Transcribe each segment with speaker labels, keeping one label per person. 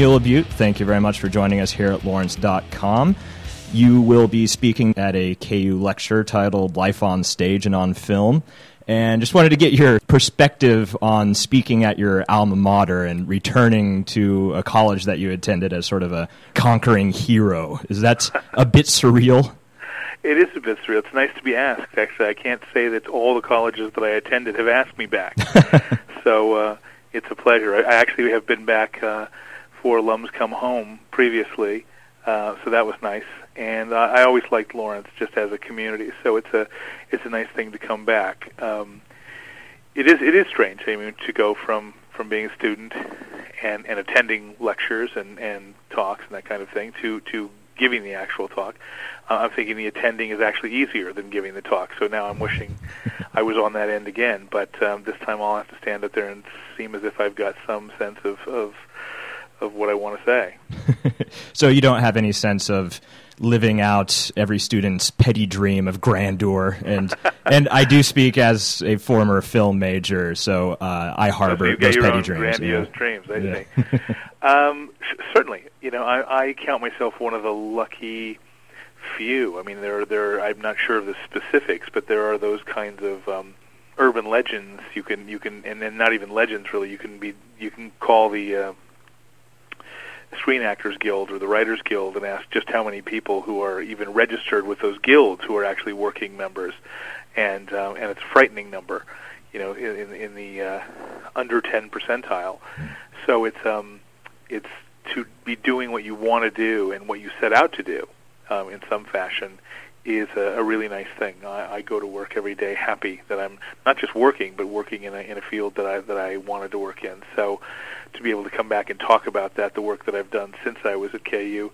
Speaker 1: Neil LaBute, thank you very much for joining us here at Lawrence.com. You will be speaking at a KU lecture titled Life on Stage and on Film. And just wanted to get your perspective on speaking at your alma mater and returning to a college that you attended as sort of a conquering hero. Is that a bit surreal?
Speaker 2: It is a bit surreal. It's nice to be asked. Actually, I can't say that all the colleges that I attended have asked me back. so uh, it's a pleasure. I actually have been back uh, for alums come home previously, uh, so that was nice. And uh, I always liked Lawrence just as a community, so it's a it's a nice thing to come back. Um, it is it is strange. I mean, to go from from being a student and and attending lectures and and talks and that kind of thing to to giving the actual talk. Uh, I'm thinking the attending is actually easier than giving the talk. So now I'm wishing I was on that end again. But um, this time I'll have to stand up there and seem as if I've got some sense of of, of what I want to say.
Speaker 1: so you don't have any sense of living out every student's petty dream of grandeur and and I do speak as a former film major so uh, I harbor
Speaker 2: so
Speaker 1: those petty
Speaker 2: dreams
Speaker 1: grandiose
Speaker 2: yeah. dreams I yeah. think um, certainly you know I, I count myself one of the lucky few I mean there there I'm not sure of the specifics but there are those kinds of um, urban legends you can you can and, and not even legends really you can be you can call the uh, Screen Actors Guild or the Writers Guild and ask just how many people who are even registered with those guilds who are actually working members, and um, and it's a frightening number, you know, in in the uh, under 10 percentile. So it's um it's to be doing what you want to do and what you set out to do um, in some fashion is a, a really nice thing. I, I go to work every day happy that I'm not just working, but working in a in a field that I that I wanted to work in. So to be able to come back and talk about that, the work that I've done since I was at KU,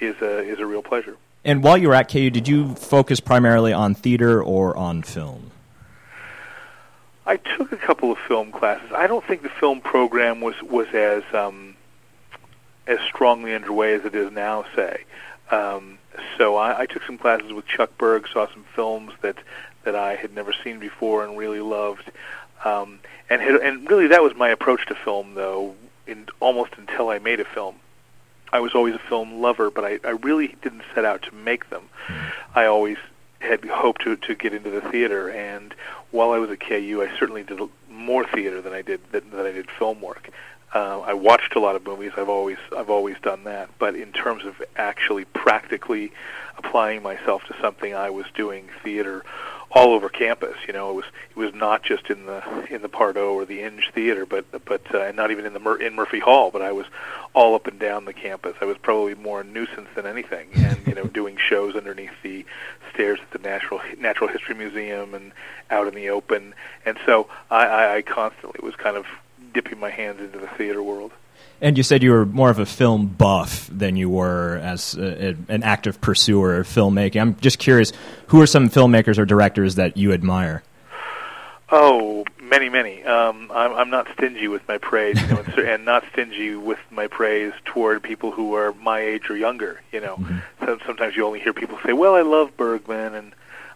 Speaker 2: is a is a real pleasure.
Speaker 1: And while you were at KU, did you focus primarily on theater or on film?
Speaker 2: I took a couple of film classes. I don't think the film program was was as um, as strongly underway as it is now. Say, um, so I, I took some classes with Chuck Berg, saw some films that that I had never seen before and really loved. Um, and had, and really that was my approach to film, though. In almost until I made a film, I was always a film lover, but I, I really didn't set out to make them. I always had hoped to to get into the theater, and while I was at KU, I certainly did more theater than I did than, than I did film work. Uh, I watched a lot of movies. I've always I've always done that. But in terms of actually practically applying myself to something, I was doing theater all over campus. You know, it was it was not just in the in the Pardo or the Inge Theater, but but uh, not even in the Mur- in Murphy Hall. But I was all up and down the campus. I was probably more a nuisance than anything, and you know, doing shows underneath the stairs at the Natural Natural History Museum and out in the open. And so I, I, I constantly was kind of dipping my hands into the theater world.
Speaker 1: And you said you were more of a film buff than you were as a, a, an active pursuer of filmmaking. I'm just curious, who are some filmmakers or directors that you admire?
Speaker 2: Oh, many, many. Um, I'm, I'm not stingy with my praise, you know, and not stingy with my praise toward people who are my age or younger. You know, mm-hmm. so sometimes you only hear people say, "Well, I love Bergman and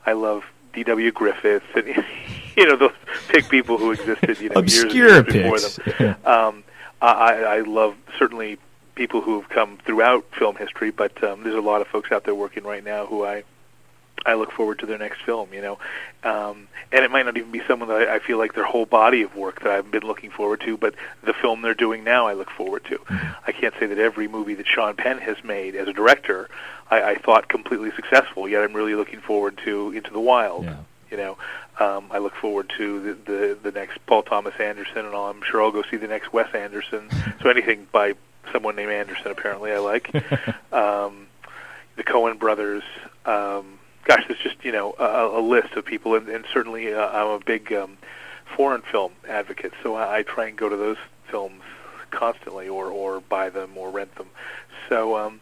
Speaker 2: I love D.W. Griffith," and you know, those pick people who existed, you know,
Speaker 1: Obscure
Speaker 2: years, years before them. um, I, I love certainly people who have come throughout film history, but um, there's a lot of folks out there working right now who I I look forward to their next film, you know, um, and it might not even be someone that I, I feel like their whole body of work that I've been looking forward to, but the film they're doing now I look forward to.
Speaker 1: Mm-hmm.
Speaker 2: I can't say that every movie that Sean Penn has made as a director I, I thought completely successful, yet I'm really looking forward to Into the Wild.
Speaker 1: Yeah.
Speaker 2: You know, um, I look forward to the, the the next Paul Thomas Anderson, and I'm sure I'll go see the next Wes Anderson. so anything by someone named Anderson, apparently, I like. um, the Coen brothers. Um, gosh, there's just you know a, a list of people, and, and certainly uh, I'm a big um, foreign film advocate, so I, I try and go to those films constantly, or or buy them or rent them. So. Um,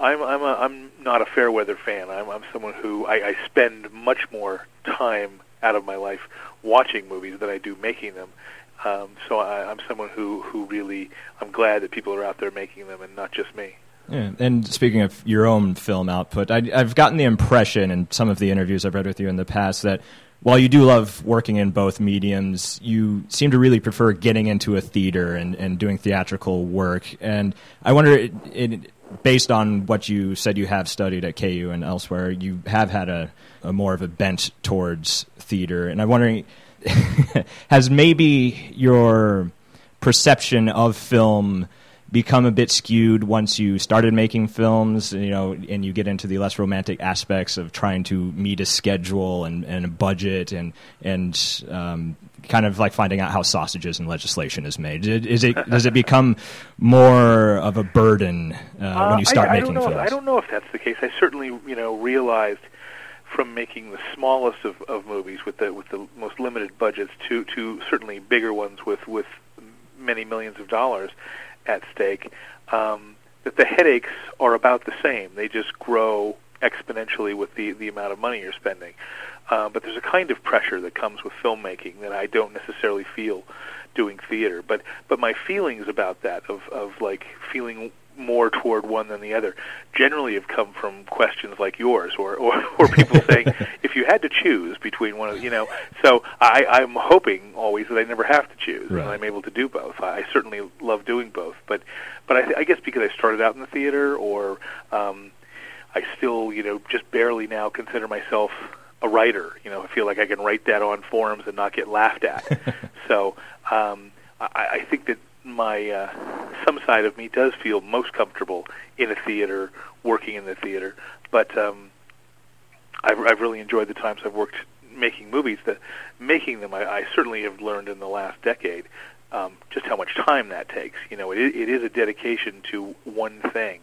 Speaker 2: I'm I'm a, I'm not a fair weather fan. I'm I'm someone who I, I spend much more time out of my life watching movies than I do making them. Um, so I, I'm someone who who really I'm glad that people are out there making them and not just me.
Speaker 1: Yeah. And speaking of your own film output, I, I've gotten the impression in some of the interviews I've read with you in the past that while you do love working in both mediums, you seem to really prefer getting into a theater and, and doing theatrical work. And I wonder, it, it, based on what you said you have studied at KU and elsewhere, you have had a, a more of a bent towards theater. And I'm wondering, has maybe your perception of film become a bit skewed once you started making films, you know, and you get into the less romantic aspects of trying to meet a schedule and, and a budget and and um, kind of like finding out how sausages and legislation is made. Is it does it become more of a burden uh, uh, when you start
Speaker 2: I,
Speaker 1: I making
Speaker 2: films?
Speaker 1: If,
Speaker 2: I don't know if that's the case. I certainly, you know, realized from making the smallest of, of movies with the with the most limited budgets to to certainly bigger ones with with many millions of dollars at stake, um, that the headaches are about the same. They just grow exponentially with the, the amount of money you're spending. Uh, but there's a kind of pressure that comes with filmmaking that I don't necessarily feel doing theater. But but my feelings about that of of like feeling more toward one than the other generally have come from questions like yours or or, or people saying if you had to choose between one of you know so I, I'm hoping always that I never have to choose right. and I'm able to do both. I I certainly love doing both but but I, I guess because I started out in the theater or um, I still you know just barely now consider myself a writer. You know I feel like I can write that on forums and not get laughed at. So um, I, I think that my uh, some side of me does feel most comfortable in a theater, working in the theater. But um, I've, I've really enjoyed the times I've worked making movies. The making them, I, I certainly have learned in the last decade um, just how much time that takes. You know, it, it is a dedication to one thing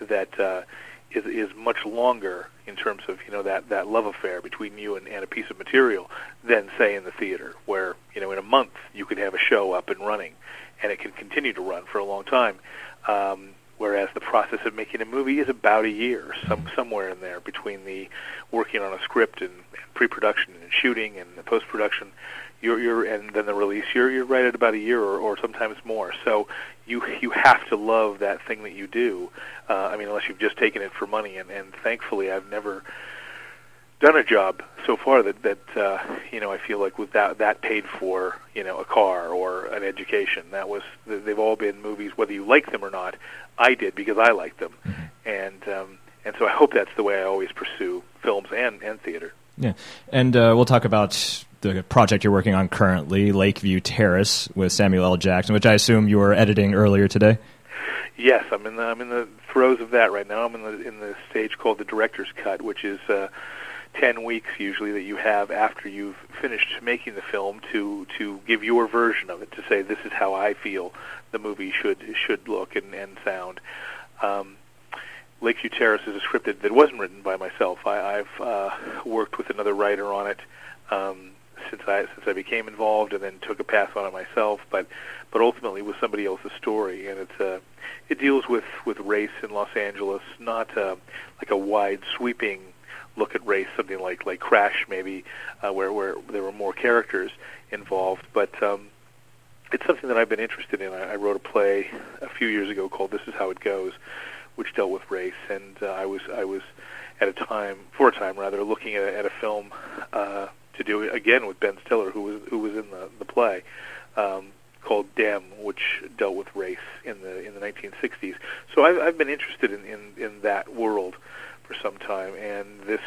Speaker 2: that uh, is is much longer in terms of you know that that love affair between you and, and a piece of material than say in the theater, where you know in a month you could have a show up and running and it can continue to run for a long time. Um, whereas the process of making a movie is about a year, some somewhere in there between the working on a script and, and pre-production and shooting and the post-production. You're, you're and then the release. You're you're right at about a year or, or sometimes more. So you you have to love that thing that you do. Uh, I mean, unless you've just taken it for money. And, and thankfully, I've never done a job so far that that uh, you know I feel like with that that paid for you know a car or an education. That was they've all been movies whether you like them or not. I did because I liked them, mm-hmm. and um, and so I hope that's the way I always pursue films and and theater.
Speaker 1: Yeah, and uh, we'll talk about the project you're working on currently, Lakeview Terrace, with Samuel L. Jackson, which I assume you were editing earlier today.
Speaker 2: Yes, I'm in the I'm in the throes of that right now. I'm in the in the stage called the director's cut, which is. Uh, 10 weeks usually that you have after you've finished making the film to to give your version of it to say this is how I feel the movie should should look and, and sound. Um, Lakeview Terrace is a script that, wasn't written by myself. I, I've uh, worked with another writer on it um, since I since I became involved, and then took a pass on it myself. But but ultimately, was somebody else's story, and it's uh, it deals with with race in Los Angeles, not uh, like a wide sweeping look at race, something like like Crash, maybe, uh, where where there were more characters involved. But um, it's something that I've been interested in. I, I wrote a play a few years ago called "This Is How It Goes," which dealt with race, and uh, I was I was at a time for a time rather looking at, at a film uh, to do again with Ben Stiller, who was who was in the the play. Um, called Dem, which dealt with race in the in the 1960s. So I've, I've been interested in, in, in that world for some time, and this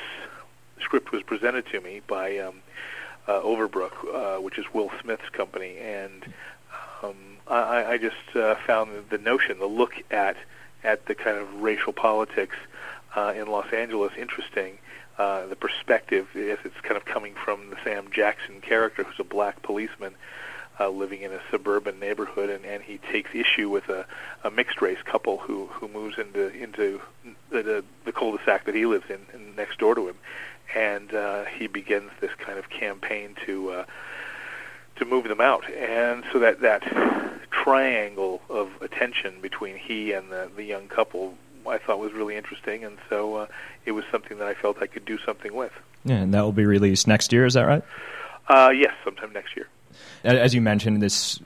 Speaker 2: script was presented to me by um, uh, Overbrook, uh, which is Will Smith's company, and um, I, I just uh, found the, notion, the look at at the kind of racial politics uh, in Los Angeles interesting. Uh, the perspective, as it's kind of coming from the Sam Jackson character, who's a black policeman, uh, living in a suburban neighborhood, and, and he takes issue with a, a mixed race couple who who moves into into the, the, the cul-de-sac that he lives in, in next door to him, and uh, he begins this kind of campaign to uh, to move them out, and so that that triangle of attention between he and the the young couple I thought was really interesting, and so uh, it was something that I felt I could do something with.
Speaker 1: Yeah, and that will be released next year. Is that right?
Speaker 2: Uh, yes, sometime next year
Speaker 1: as you mentioned, this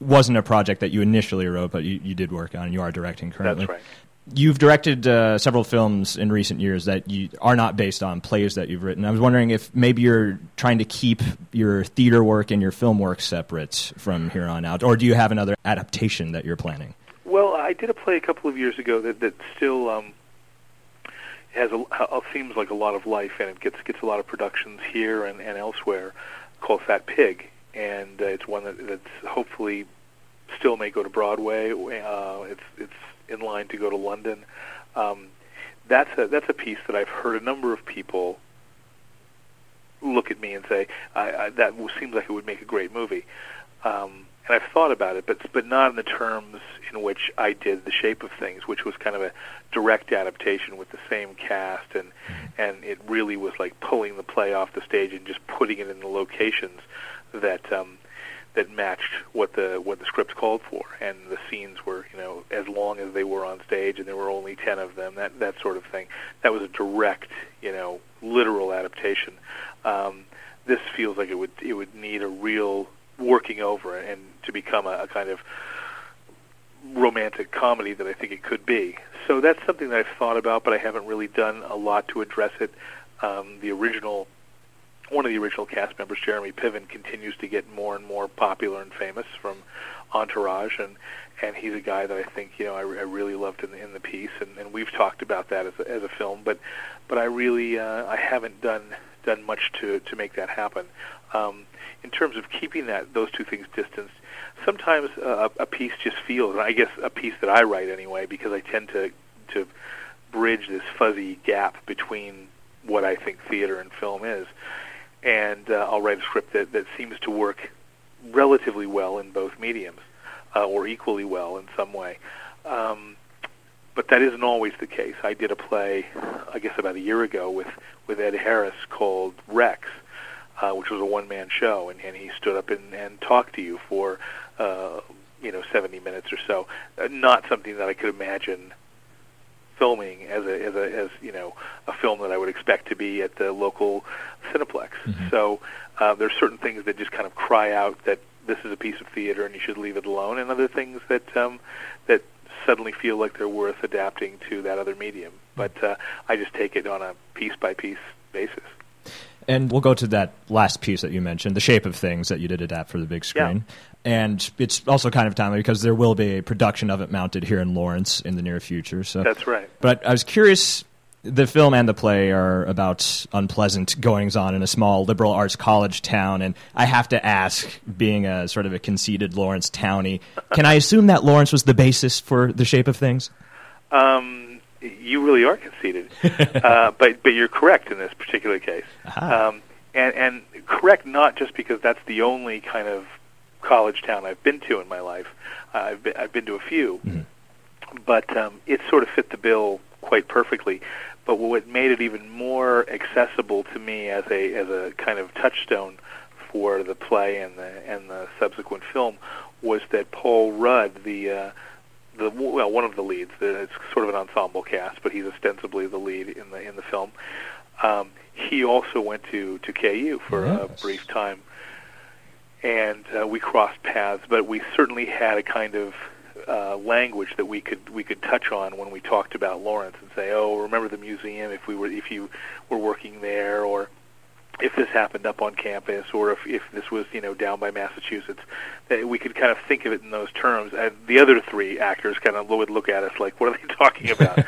Speaker 1: wasn't a project that you initially wrote, but you, you did work on. And you are directing currently.
Speaker 2: That's right.
Speaker 1: You've directed uh, several films in recent years that you are not based on plays that you've written. I was wondering if maybe you're trying to keep your theater work and your film work separate from here on out, or do you have another adaptation that you're planning?
Speaker 2: Well, I did a play a couple of years ago that that still um, has a, a seems like a lot of life, and it gets gets a lot of productions here and, and elsewhere, called Fat Pig, and uh, it's one that, that's hopefully still may go to Broadway. Uh, it's it's in line to go to London. Um, that's a that's a piece that I've heard a number of people look at me and say I, I, that seems like it would make a great movie. Um, and I've thought about it, but but not in the terms in which I did The Shape of Things, which was kind of a direct adaptation with the same cast, and and it really was like pulling the play off the stage and just putting it in the locations that um, that matched what the what the script called for, and the scenes were you know as long as they were on stage, and there were only ten of them. That that sort of thing. That was a direct you know literal adaptation. Um, this feels like it would it would need a real working over and to become a, a kind of romantic comedy that I think it could be. So that's something that I've thought about, but I haven't really done a lot to address it. Um, the original one of the original cast members, Jeremy Piven, continues to get more and more popular and famous from Entourage, and and he's a guy that I think you know I, I really loved in the, in the piece, and, and we've talked about that as a, as a film, but but I really uh, I haven't done done much to to make that happen. Um, in terms of keeping that those two things distanced, sometimes uh, a piece just feels, and I guess a piece that I write anyway, because I tend to to bridge this fuzzy gap between what I think theater and film is and uh, I'll write a script that, that seems to work relatively well in both mediums, uh, or equally well in some way. Um, but that isn't always the case. I did a play, I guess about a year ago, with with Ed Harris called Rex, uh, which was a one-man show, and, and he stood up and, and talked to you for uh, you know 70 minutes or so. Uh, not something that I could imagine filming as a as a as you know a film that I would expect to be at the local Cineplex. Mm-hmm. So uh, there's certain things that just kind of cry out that this is a piece of theater and you should leave it alone, and other things that um, that suddenly feel like they're worth adapting to that other medium. But uh, I just take it on a piece by piece basis.
Speaker 1: And we'll go to that last piece that you mentioned, the shape of things that you did adapt for the big screen. Yeah. And it's also kind of timely because there will be a production of it mounted here in Lawrence in the near future. So
Speaker 2: that's right.
Speaker 1: But I was curious. The film and the play are about unpleasant goings on in a small liberal arts college town, and I have to ask, being a sort of a conceited Lawrence townie, can I assume that Lawrence was the basis for the shape of things?
Speaker 2: Um, you really are conceited, uh, but but you're correct in this particular case, um, and and correct not just because that's the only kind of college town I've been to in my life. Uh, I've been I've been to a few, mm-hmm. but um, it sort of fit the bill quite perfectly. But what made it even more accessible to me as a as a kind of touchstone for the play and the and the subsequent film was that Paul Rudd, the uh, the well one of the leads. It's sort of an ensemble cast, but he's ostensibly the lead in the in the film. Um, he also went to to KU for yes. a brief time, and uh, we crossed paths. But we certainly had a kind of uh, language that we could we could touch on when we talked about Lawrence and say, "Oh, remember the museum? If we were if you were working there, or if this happened up on campus or if, if this was you know down by Massachusetts, that we could kind of think of it in those terms. And the other three actors kind of would look at us like, what are they talking about?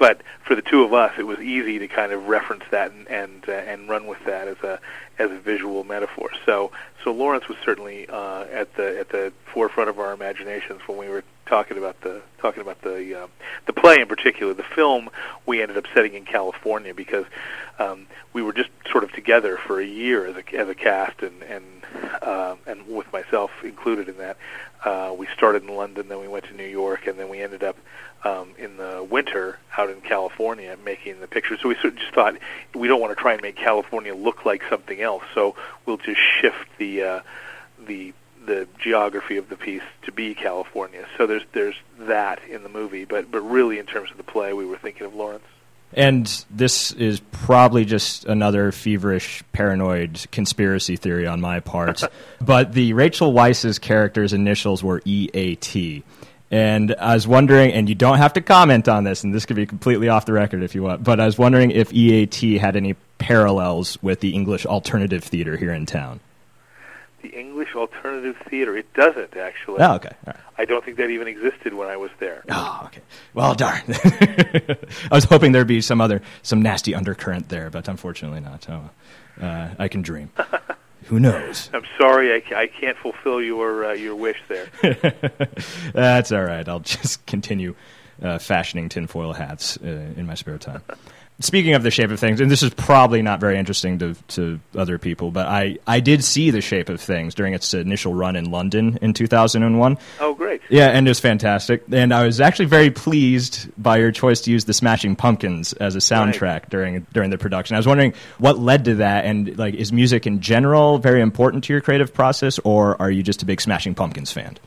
Speaker 2: But for the two of us, it was easy to kind of reference that and and, uh, and run with that as a as a visual metaphor. So so Lawrence was certainly uh, at the at the forefront of our imaginations when we were talking about the talking about the uh, the play in particular. The film we ended up setting in California because um, we were just sort of together for a year as a as a cast and and uh, and with myself included in that. Uh, we started in London, then we went to New York, and then we ended up um, in the winter out in California making the picture. So we sort of just thought we don't want to try and make California look like something else, so we'll just shift the uh, the the geography of the piece to be California. So there's there's that in the movie, but but really in terms of the play, we were thinking of Lawrence.
Speaker 1: And this is probably just another feverish, paranoid conspiracy theory on my part. but the Rachel Weisz's character's initials were EAT. And I was wondering, and you don't have to comment on this, and this could be completely off the record if you want, but I was wondering if EAT had any parallels with the English alternative theater here in town.
Speaker 2: The English alternative theater. It doesn't actually.
Speaker 1: Oh, okay. Right.
Speaker 2: I don't think that even existed when I was there.
Speaker 1: Oh, okay. Well, darn. I was hoping there'd be some other, some nasty undercurrent there, but unfortunately not. Oh, uh, I can dream. Who knows?
Speaker 2: I'm sorry, I, I can't fulfill your uh, your wish there.
Speaker 1: That's all right. I'll just continue uh, fashioning tinfoil hats uh, in my spare time. Speaking of the shape of things, and this is probably not very interesting to, to other people, but I, I did see the shape of things during its initial run in London in 2001.
Speaker 2: Oh, great.
Speaker 1: Yeah, and it was fantastic. And I was actually very pleased by your choice to use the Smashing Pumpkins as a soundtrack during during the production. I was wondering what led to that, and like, is music in general very important to your creative process, or are you just a big Smashing Pumpkins fan?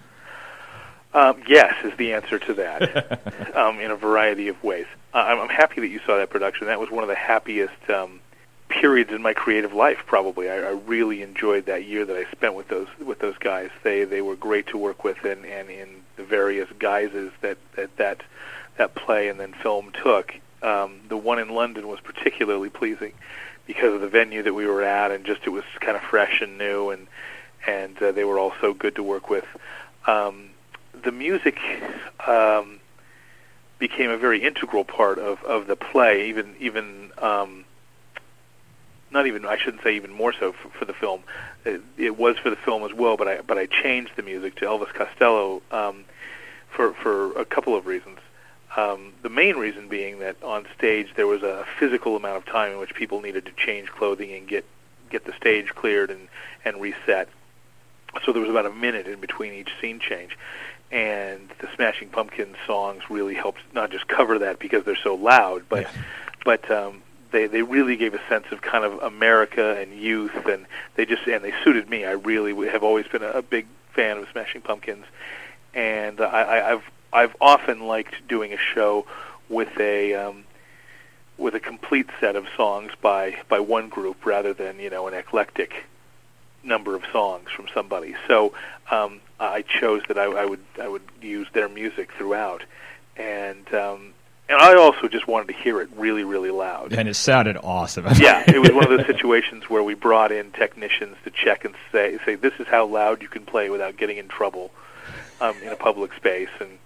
Speaker 2: Um, yes, is the answer to that, um, in a variety of ways. Uh, I'm, I'm happy that you saw that production. That was one of the happiest um, periods in my creative life. Probably, I, I really enjoyed that year that I spent with those with those guys. They they were great to work with, and, and in the various guises that that that, that play and then film took. Um, the one in London was particularly pleasing because of the venue that we were at, and just it was kind of fresh and new, and and uh, they were all so good to work with. Um, the music um, became a very integral part of, of the play, even even um, not even I shouldn't say even more so for, for the film. It, it was for the film as well, but I but I changed the music to Elvis Costello um, for for a couple of reasons. Um, the main reason being that on stage there was a physical amount of time in which people needed to change clothing and get get the stage cleared and and reset. So there was about a minute in between each scene change and the Smashing Pumpkins songs really helped not just cover that because they're so loud, but
Speaker 1: Yeah.
Speaker 2: but um, they they really gave a sense of kind of America and youth, and they just and they suited me. I really have always been a, a big fan of Smashing Pumpkins, and I, I, I've I've often liked doing a show with a um, with a complete set of songs by by one group rather than you know an eclectic number of songs from somebody. So um, I chose that I, I would I would use their music throughout, and um, and I also just wanted to hear it really really loud.
Speaker 1: And it sounded awesome.
Speaker 2: yeah, it was one of those situations where we brought in technicians to check and say say this is how loud you can play without getting in trouble um, in a public space, and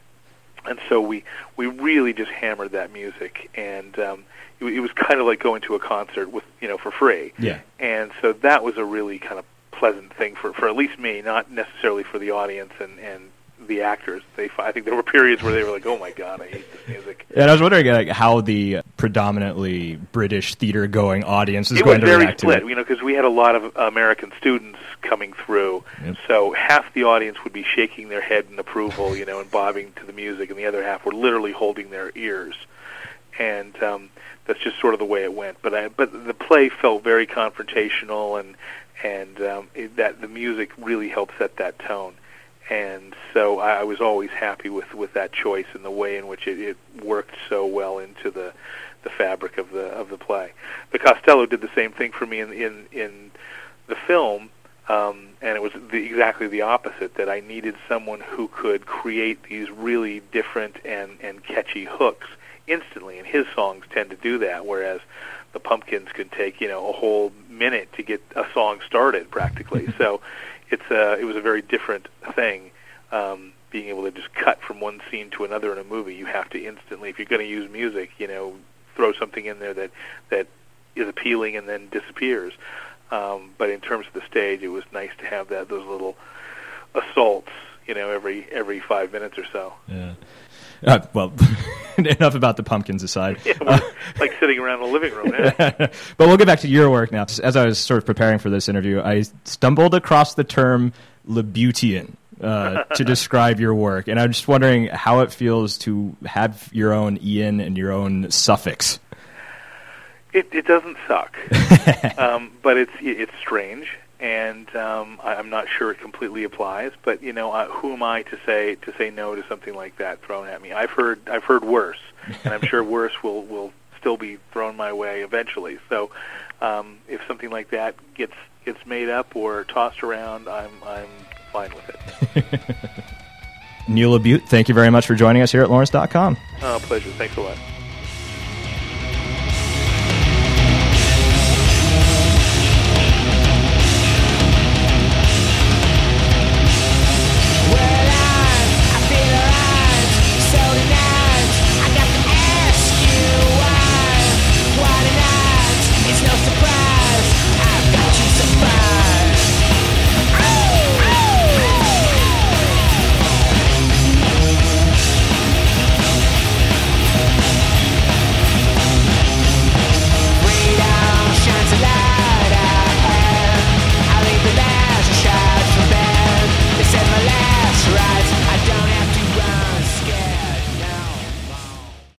Speaker 2: and so we we really just hammered that music, and um, it, it was kind of like going to a concert with you know for free.
Speaker 1: Yeah.
Speaker 2: And so that was a really kind of pleasant thing for for at least me, not necessarily for the audience and and the actors. They I think there were periods where they were like, "Oh my god, I hate this music."
Speaker 1: And I was wondering like, how the predominantly British theater-going audience is
Speaker 2: it
Speaker 1: going
Speaker 2: was
Speaker 1: to
Speaker 2: very
Speaker 1: react
Speaker 2: split,
Speaker 1: to it.
Speaker 2: you know, because we had a lot of American students coming through.
Speaker 1: Yep.
Speaker 2: So half the audience would be shaking their head in approval, you know, and bobbing to the music, and the other half were literally holding their ears. And um, that's just sort of the way it went. But I, but the play felt very confrontational, and and um, it, that the music really helped set that tone. And so I, I was always happy with with that choice and the way in which it, it worked so well into the the fabric of the of the play. But Costello did the same thing for me in in, in the film, um, and it was the, exactly the opposite. That I needed someone who could create these really different and and catchy hooks instantly, and his songs tend to do that. Whereas the Pumpkins could take you know a whole minute to get a song started practically. so it's a it was a very different thing. Um, being able to just cut from one scene to another in a movie, you have to instantly, if you're going to use music, you know, throw something in there that that is appealing and then disappears. Um, but in terms of the stage, it was nice to have that those little assaults, you know, every every five minutes or so.
Speaker 1: Yeah. Uh, well, enough about the pumpkins aside.
Speaker 2: Yeah, we're like sitting around the living room. Yeah.
Speaker 1: but we'll get back to your work now. As I was sort of preparing for this interview, I stumbled across the term LaButian uh, to describe your work, and I'm just wondering how it feels to have your own Ian and your own suffix.
Speaker 2: It, it doesn't suck, um, but it's it's strange, and um, I, I'm not sure it completely applies. But you know, uh, who am I to say to say no to something like that thrown at me? I've heard I've heard worse, and I'm sure worse will will still be thrown my way eventually. So, um, if something like that gets gets made up or tossed around, I'm I'm fine with it.
Speaker 1: Neil LaBute, thank you very much for joining us here at Lawrence.com.
Speaker 2: Oh, pleasure. Thanks a lot.